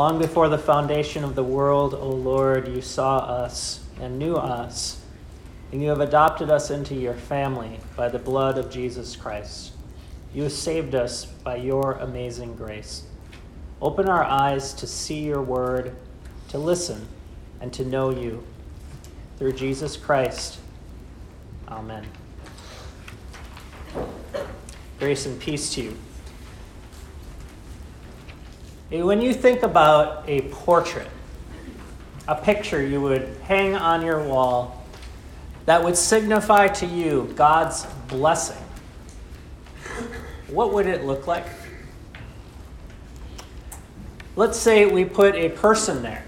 Long before the foundation of the world, O Lord, you saw us and knew us, and you have adopted us into your family by the blood of Jesus Christ. You have saved us by your amazing grace. Open our eyes to see your word, to listen, and to know you. Through Jesus Christ. Amen. Grace and peace to you. Eh, when you think about a portrait, a picture you would hang on your wall that would signify to you God's blessing, what would it look like? Let's say we put a person there.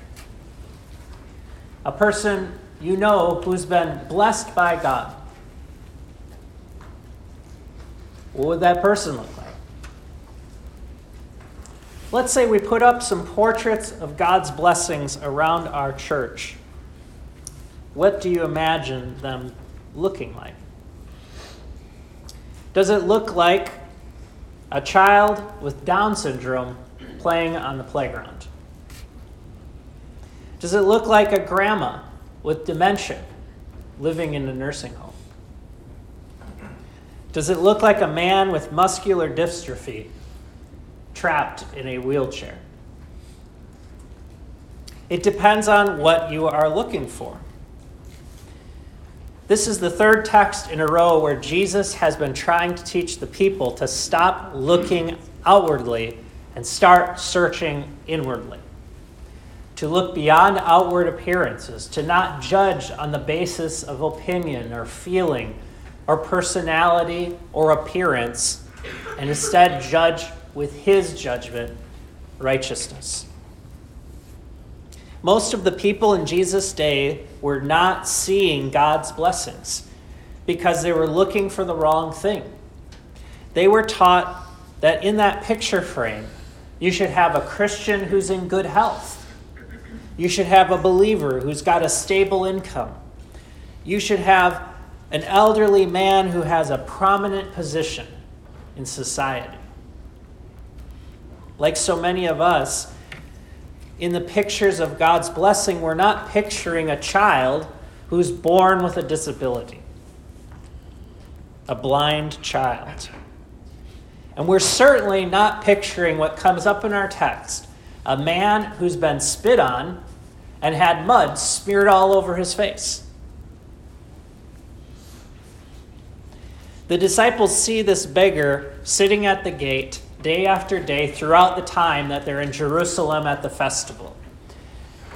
A person you know who's been blessed by God. What would that person look like? Let's say we put up some portraits of God's blessings around our church. What do you imagine them looking like? Does it look like a child with Down syndrome playing on the playground? Does it look like a grandma with dementia living in a nursing home? Does it look like a man with muscular dystrophy trapped in a wheelchair? It depends on what you are looking for. This is the third text in a row where Jesus has been trying to teach the people to stop looking outwardly and start searching inwardly. To look beyond outward appearances, to not judge on the basis of opinion or feeling or personality or appearance, and instead judge with his judgment righteousness. Most of the people in Jesus' day were not seeing God's blessings because they were looking for the wrong thing. They were taught that in that picture frame, you should have a Christian who's in good health. You should have a believer who's got a stable income. You should have an elderly man who has a prominent position in society. Like so many of us, in the pictures of God's blessing, we're not picturing a child who's born with a disability, a blind child. And we're certainly not picturing what comes up in our text a man who's been spit on and had mud smeared all over his face. The disciples see this beggar sitting at the gate day after day throughout the time that they're in Jerusalem at the festival.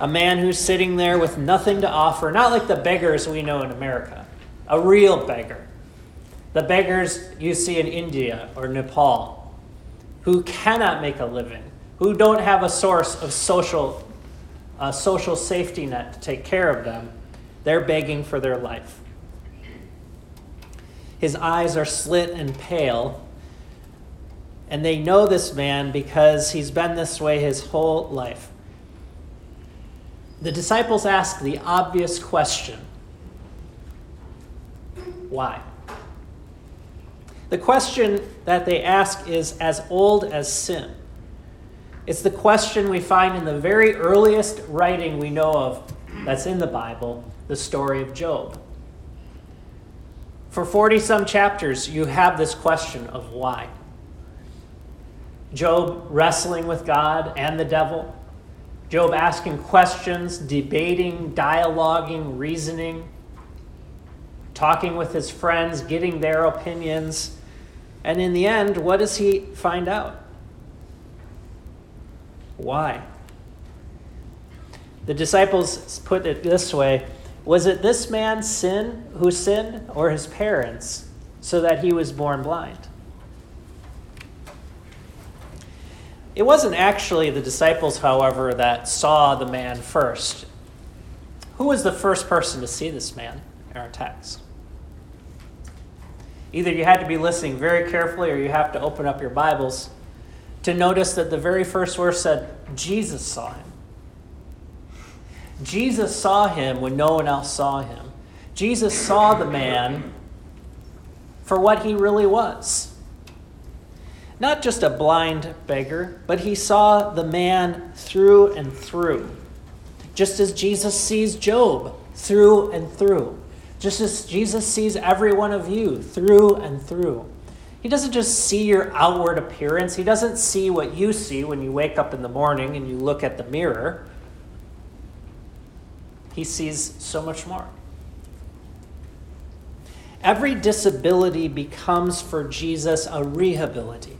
A man who's sitting there with nothing to offer, not like the beggars we know in America, a real beggar. The beggars you see in India or Nepal, who cannot make a living, who don't have a source of social, a social safety net to take care of them, they're begging for their life. His eyes are slit and pale. And they know this man because he's been this way his whole life. The disciples ask the obvious question why? The question that they ask is as old as sin. It's the question we find in the very earliest writing we know of that's in the Bible, the story of Job. For 40 some chapters, you have this question of why. Job wrestling with God and the devil. Job asking questions, debating, dialoguing, reasoning, talking with his friends, getting their opinions. And in the end, what does he find out? Why? The disciples put it this way was it this man's sin who sinned, or his parents, so that he was born blind? It wasn't actually the disciples, however, that saw the man first. Who was the first person to see this man in our text? Either you had to be listening very carefully or you have to open up your Bibles to notice that the very first verse said, Jesus saw him. Jesus saw him when no one else saw him. Jesus saw the man for what he really was not just a blind beggar, but he saw the man through and through. Just as Jesus sees Job through and through. Just as Jesus sees every one of you through and through. He doesn't just see your outward appearance, He doesn't see what you see when you wake up in the morning and you look at the mirror. He sees so much more. Every disability becomes for Jesus a rehability,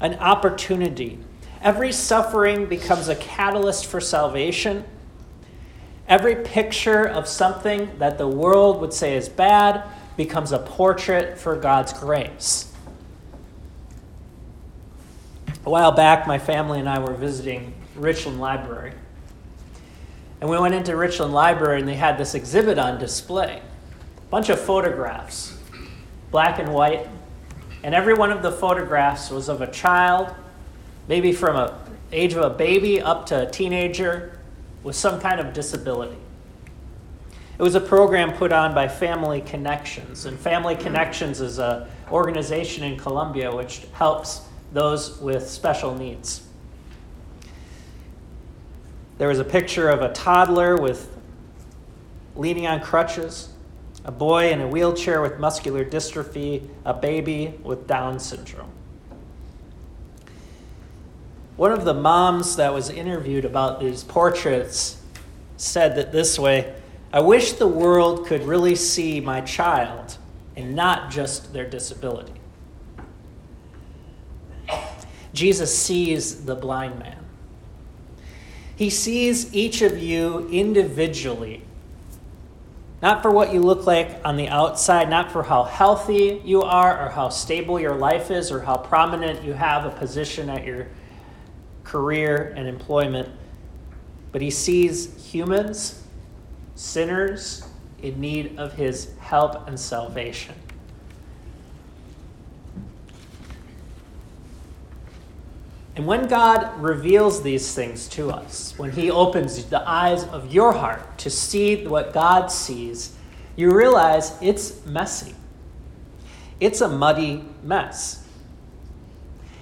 an opportunity. Every suffering becomes a catalyst for salvation. Every picture of something that the world would say is bad becomes a portrait for God's grace. A while back, my family and I were visiting Richland Library. And we went into Richland Library and they had this exhibit on display a bunch of photographs, black and white, and every one of the photographs was of a child, maybe from a age of a baby up to a teenager, with some kind of disability. It was a program put on by Family Connections, and Family Connections is an organization in Columbia which helps those with special needs. There was a picture of a toddler with leaning on crutches, a boy in a wheelchair with muscular dystrophy, a baby with Down syndrome. One of the moms that was interviewed about these portraits said that this way I wish the world could really see my child and not just their disability. Jesus sees the blind man. He sees each of you individually not for what you look like on the outside, not for how healthy you are or how stable your life is or how prominent you have a position at your career and employment, but he sees humans, sinners, in need of his help and salvation. And when God reveals these things to us, when He opens the eyes of your heart to see what God sees, you realize it's messy. It's a muddy mess.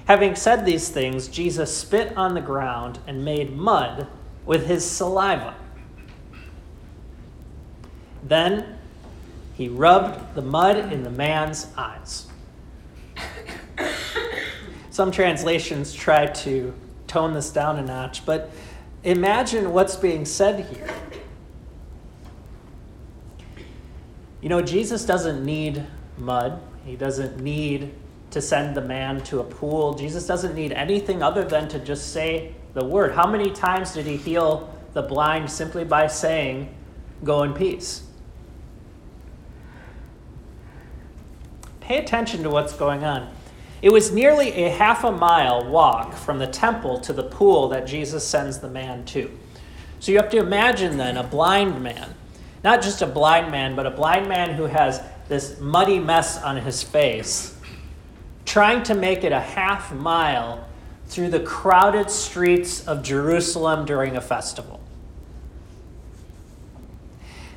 Having said these things, Jesus spit on the ground and made mud with his saliva. Then he rubbed the mud in the man's eyes. Some translations try to tone this down a notch, but imagine what's being said here. You know, Jesus doesn't need mud, he doesn't need to send the man to a pool. Jesus doesn't need anything other than to just say the word. How many times did he heal the blind simply by saying, Go in peace? Pay attention to what's going on. It was nearly a half a mile walk from the temple to the pool that Jesus sends the man to. So you have to imagine then a blind man, not just a blind man, but a blind man who has this muddy mess on his face, trying to make it a half mile through the crowded streets of Jerusalem during a festival.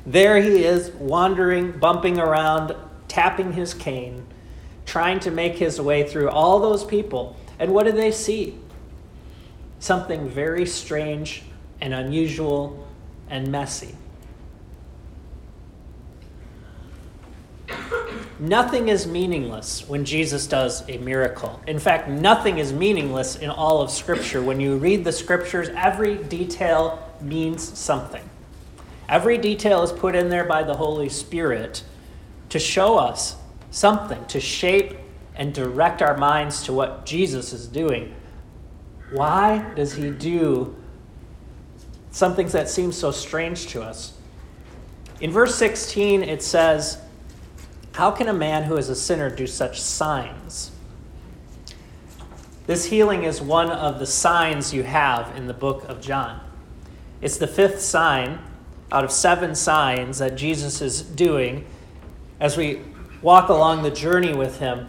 There he is, wandering, bumping around, tapping his cane trying to make his way through all those people. And what do they see? Something very strange and unusual and messy. Nothing is meaningless when Jesus does a miracle. In fact, nothing is meaningless in all of Scripture. When you read the Scriptures, every detail means something. Every detail is put in there by the Holy Spirit to show us something to shape and direct our minds to what Jesus is doing. Why does he do some things that seem so strange to us? In verse 16, it says, How can a man who is a sinner do such signs? This healing is one of the signs you have in the book of John. It's the fifth sign out of seven signs that Jesus is doing as we walk along the journey with Him.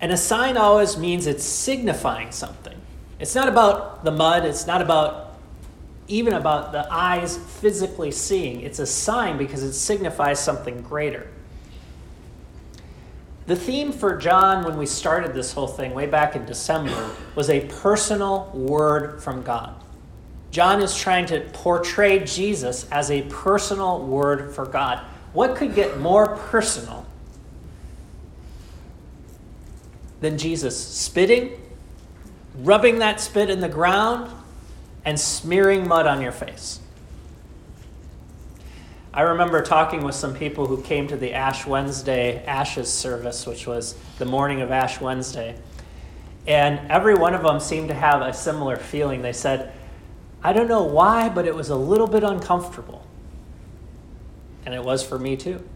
And a sign always means it's signifying something. It's not about the mud, it's not about even about the eyes physically seeing. It's a sign because it signifies something greater. The theme for John when we started this whole thing way back in December was a personal word from God. John is trying to portray Jesus as a personal word for God. What could get more personal than Jesus spitting, rubbing that spit in the ground, and smearing mud on your face? I remember talking with some people who came to the Ash Wednesday Ashes service, which was the morning of Ash Wednesday. And every one of them seemed to have a similar feeling. They said, I don't know why, but it was a little bit uncomfortable. And it was for me too.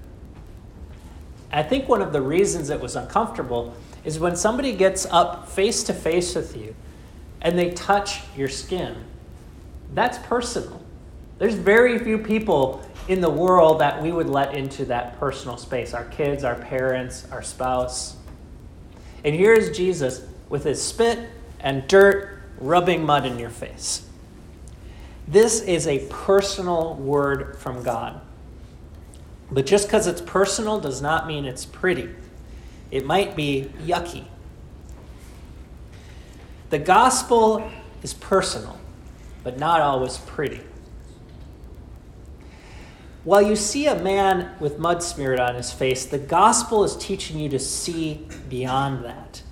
I think one of the reasons it was uncomfortable is when somebody gets up face to face with you and they touch your skin. That's personal. There's very few people in the world that we would let into that personal space our kids, our parents, our spouse. And here's Jesus with his spit and dirt rubbing mud in your face. This is a personal word from God. But just because it's personal does not mean it's pretty. It might be yucky. The gospel is personal, but not always pretty. While you see a man with mud smeared on his face, the gospel is teaching you to see beyond that,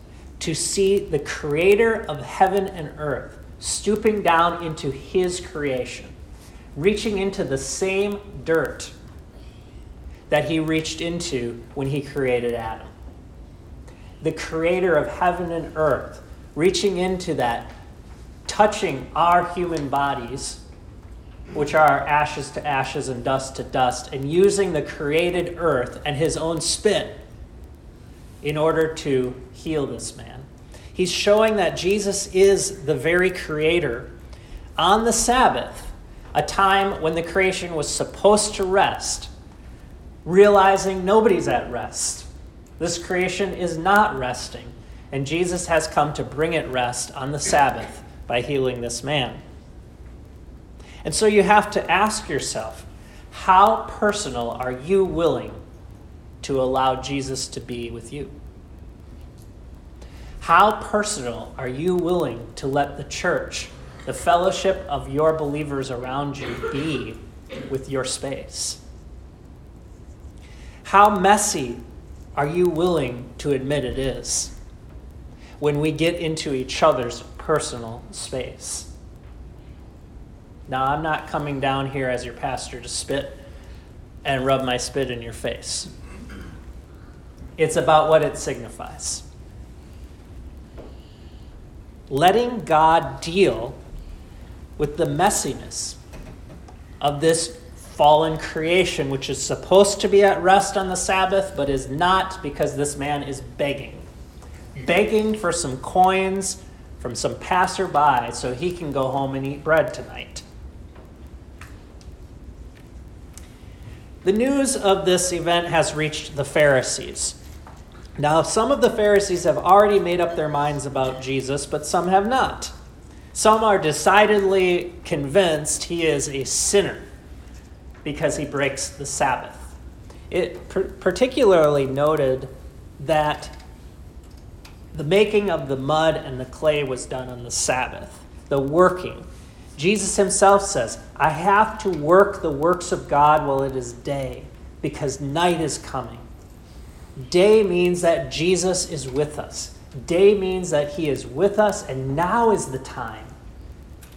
to see the creator of heaven and earth stooping down into his creation, reaching into the same dirt that he reached into when he created Adam. The creator of heaven and earth, reaching into that, touching our human bodies, which are ashes to ashes and dust to dust, and using the created earth and his own spit in order to heal this man. He's showing that Jesus is the very creator. On the Sabbath, a time when the creation was supposed to rest, realizing nobody's at rest. This creation is not resting, and Jesus has come to bring it rest on the Sabbath by healing this man. And so you have to ask yourself how personal are you willing to allow Jesus to be with you? How personal are you willing to let the church, the fellowship of your believers around you, be with your space? How messy are you willing to admit it is when we get into each other's personal space? Now, I'm not coming down here as your pastor to spit and rub my spit in your face. It's about what it signifies letting God deal with the messiness of this fallen creation, which is supposed to be at rest on the Sabbath, but is not because this man is begging. Begging for some coins from some passerby so he can go home and eat bread tonight. The news of this event has reached the Pharisees. Now, some of the Pharisees have already made up their minds about Jesus, but some have not. Some are decidedly convinced he is a sinner because he breaks the Sabbath. It particularly noted that the making of the mud and the clay was done on the Sabbath, the working. Jesus himself says, I have to work the works of God while it is day, because night is coming. Day means that Jesus is with us. Day means that he is with us, and now is the time.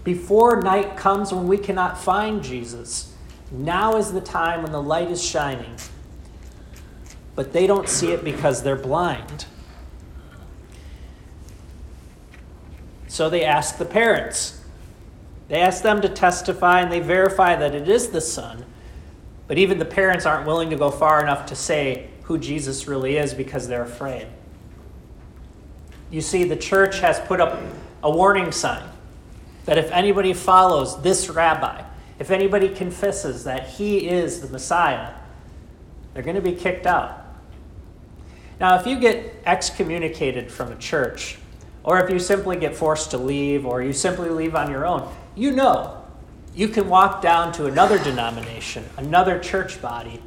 Before night comes when we cannot find Jesus, now is the time when the light is shining. But they don't see it because they're blind. So they ask the parents. They ask them to testify and they verify that it is the Son. But even the parents aren't willing to go far enough to say, who Jesus really is because they're afraid. You see, the church has put up a warning sign that if anybody follows this rabbi, if anybody confesses that he is the Messiah, they're going to be kicked out. Now, if you get excommunicated from a church, or if you simply get forced to leave, or you simply leave on your own, you know you can walk down to another denomination, another church body,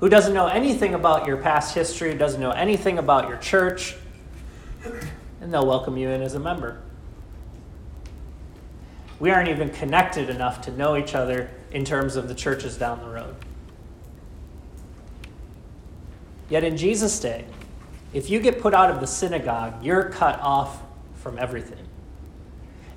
who doesn't know anything about your past history, doesn't know anything about your church, and they'll welcome you in as a member. We aren't even connected enough to know each other in terms of the churches down the road. Yet in Jesus' day, if you get put out of the synagogue, you're cut off from everything.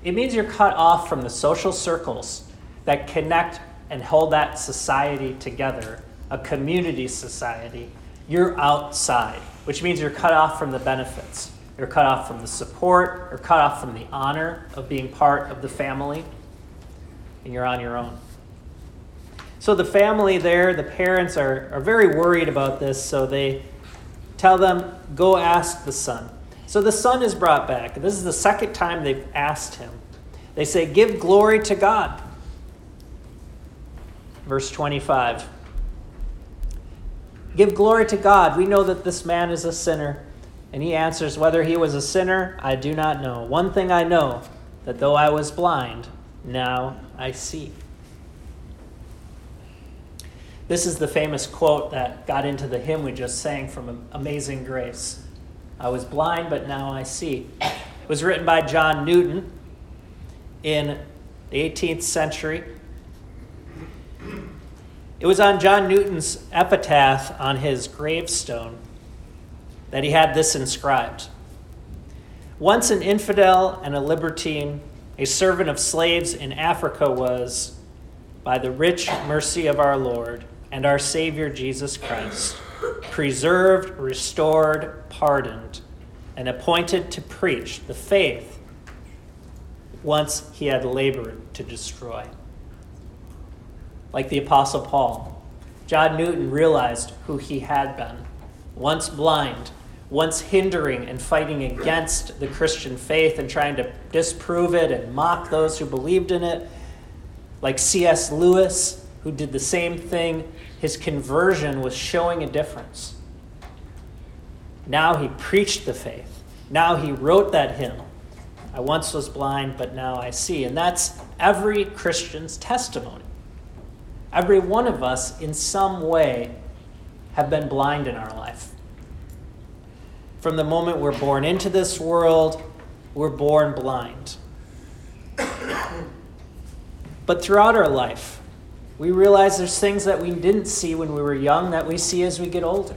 It means you're cut off from the social circles that connect and hold that society together, a community society. You're outside, which means you're cut off from the benefits. You're cut off from the support. You're cut off from the honor of being part of the family. And you're on your own. So the family there, the parents are, are very worried about this, so they tell them, Go ask the son. So the son is brought back. This is the second time they've asked him. They say, Give glory to God. Verse 25. Give glory to God. We know that this man is a sinner. And he answers, Whether he was a sinner, I do not know. One thing I know, that though I was blind, now I see. This is the famous quote that got into the hymn we just sang from Amazing Grace. I was blind, but now I see. It was written by John Newton in the 18th century. It was on John Newton's epitaph on his gravestone that he had this inscribed Once an infidel and a libertine, a servant of slaves in Africa was, by the rich mercy of our Lord and our Savior Jesus Christ, preserved, restored, pardoned, and appointed to preach the faith once he had labored to destroy. Like the Apostle Paul, John Newton realized who he had been. Once blind, once hindering and fighting against the Christian faith and trying to disprove it and mock those who believed in it. Like C.S. Lewis, who did the same thing, his conversion was showing a difference. Now he preached the faith. Now he wrote that hymn. I once was blind, but now I see. And that's every Christian's testimony. Every one of us, in some way, have been blind in our life. From the moment we're born into this world, we're born blind. But throughout our life, we realize there's things that we didn't see when we were young that we see as we get older.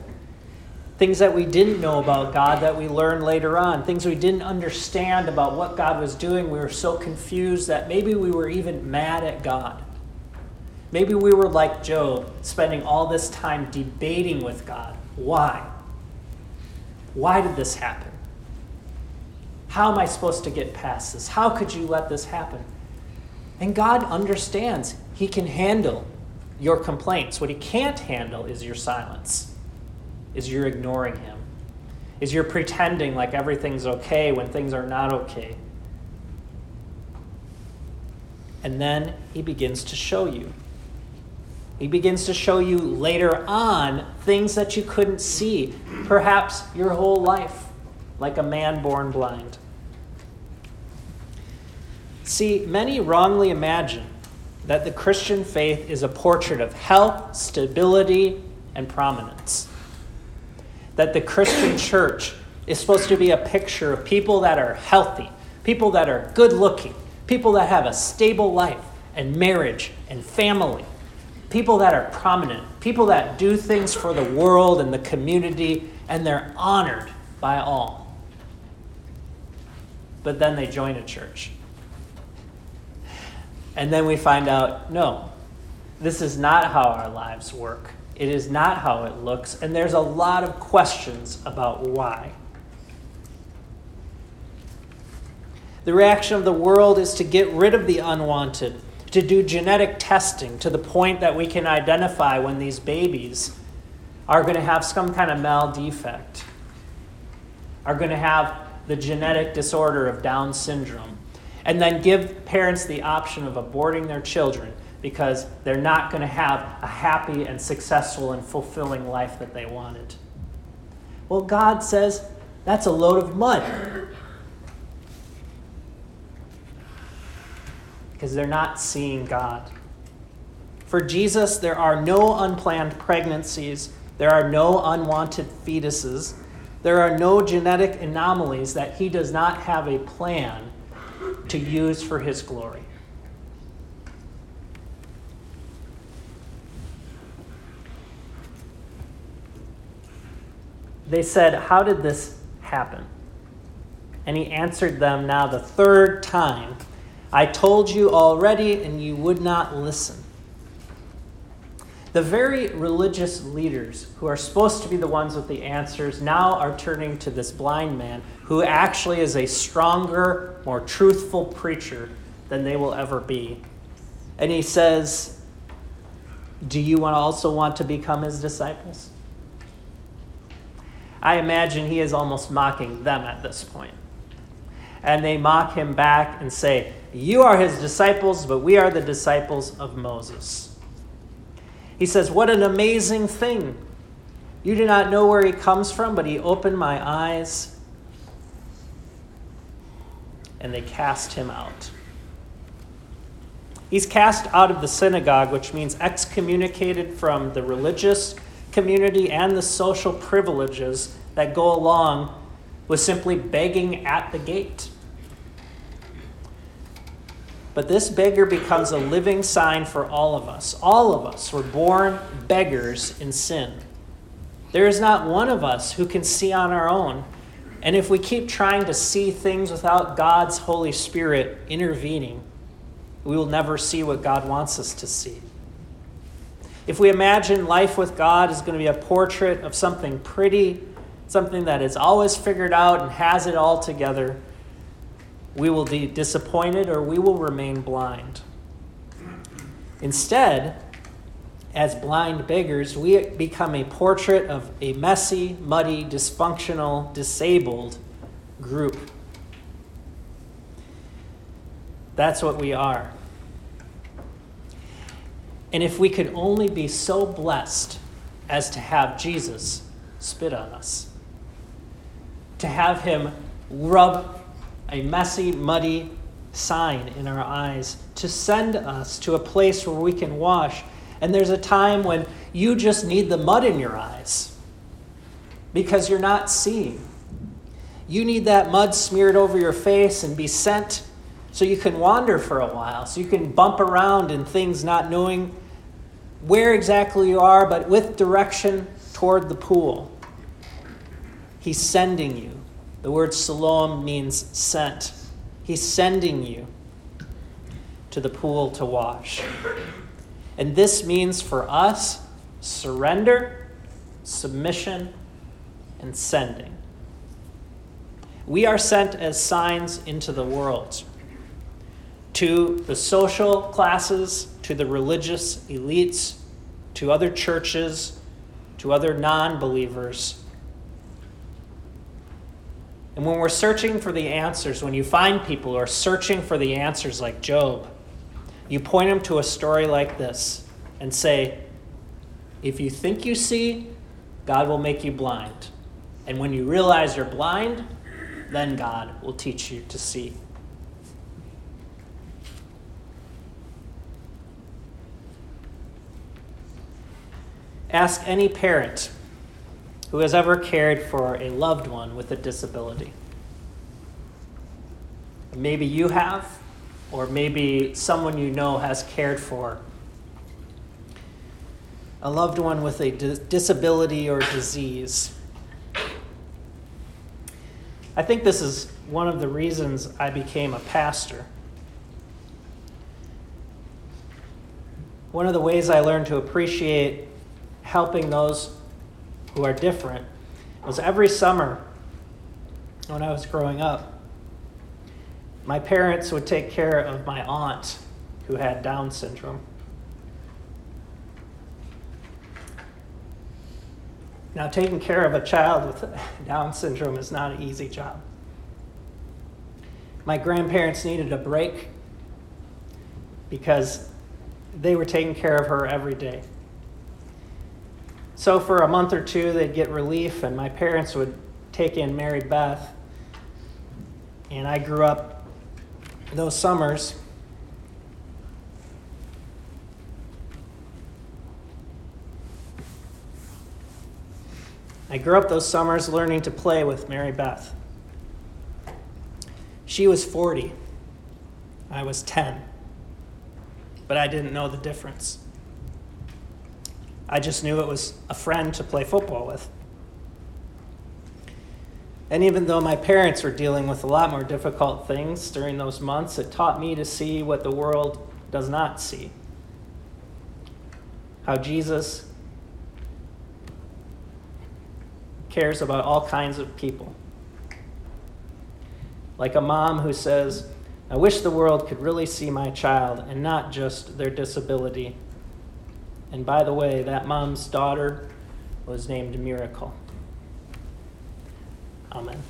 Things that we didn't know about God that we learn later on. Things we didn't understand about what God was doing. We were so confused that maybe we were even mad at God. Maybe we were like Job, spending all this time debating with God. Why? Why did this happen? How am I supposed to get past this? How could you let this happen? And God understands. He can handle your complaints. What He can't handle is your silence, is you're ignoring Him, is you're pretending like everything's okay when things are not okay. And then He begins to show you. He begins to show you later on things that you couldn't see, perhaps your whole life, like a man born blind. See, many wrongly imagine that the Christian faith is a portrait of health, stability, and prominence. That the Christian church is supposed to be a picture of people that are healthy, people that are good looking, people that have a stable life and marriage and family people that are prominent, people that do things for the world and the community, and they're honored by all. But then they join a church. And then we find out no, this is not how our lives work. It is not how it looks. And there's a lot of questions about why. The reaction of the world is to get rid of the unwanted to do genetic testing to the point that we can identify when these babies are going to have some kind of mal defect, are going to have the genetic disorder of Down syndrome, and then give parents the option of aborting their children because they're not going to have a happy and successful and fulfilling life that they wanted. Well, God says that's a load of mud. Because they're not seeing God. For Jesus, there are no unplanned pregnancies, There are no unwanted fetuses. There are no genetic anomalies that he does not have a plan to use for his glory. They said, How did this happen? And he answered them now the third time I told you already, and you would not listen. The very religious leaders who are supposed to be the ones with the answers now are turning to this blind man who actually is a stronger, more truthful preacher than they will ever be. And he says, Do you also want to become his disciples? I imagine he is almost mocking them at this point. And they mock him back and say, You are his disciples, but we are the disciples of Moses. He says, What an amazing thing! You do not know where he comes from, but he opened my eyes. And they cast him out. He's cast out of the synagogue, which means excommunicated from the religious community and the social privileges that go along with simply begging at the gate. But this beggar becomes a living sign for all of us. All of us were born beggars in sin. There is not one of us who can see on our own. And if we keep trying to see things without God's Holy Spirit intervening, we will never see what God wants us to see. If we imagine life with God is going to be a portrait of something pretty, something that is always figured out and has it all together, we will be disappointed or we will remain blind. Instead, as blind beggars, we become a portrait of a messy, muddy, dysfunctional, disabled group. That's what we are. And if we could only be so blessed as to have Jesus spit on us, to have him rub a messy, muddy sign in our eyes, to send us to a place where we can wash. And there's a time when you just need the mud in your eyes because you're not seeing. You need that mud smeared over your face and be sent so you can wander for a while, so you can bump around in things not knowing where exactly you are, but with direction toward the pool. He's sending you. The word Siloam means sent. He's sending you to the pool to wash. And this means for us surrender, submission, and sending. We are sent as signs into the world to the social classes, to the religious elites, to other churches, to other non believers. And when we're searching for the answers, when you find people who are searching for the answers like Job, you point them to a story like this and say, if you think you see, God will make you blind. And when you realize you're blind, then God will teach you to see. Ask any parent who has ever cared for a loved one with a disability. Maybe you have, or maybe someone you know has cared for a loved one with a disability or disease. I think this is one of the reasons I became a pastor. One of the ways I learned to appreciate helping those who are different was every summer when I was growing up, my parents would take care of my aunt who had Down syndrome. Now, taking care of a child with Down syndrome is not an easy job. My grandparents needed a break because they were taking care of her every day. So for a month or two, they'd get relief, and my parents would take in Mary Beth. And I grew up those summers. I grew up those summers learning to play with Mary Beth. She was 40. I was 10. But I didn't know the difference. I just knew it was a friend to play football with. And even though my parents were dealing with a lot more difficult things during those months, it taught me to see what the world does not see. How Jesus cares about all kinds of people. Like a mom who says, I wish the world could really see my child and not just their disability. And by the way, that mom's daughter was named Miracle. Amen.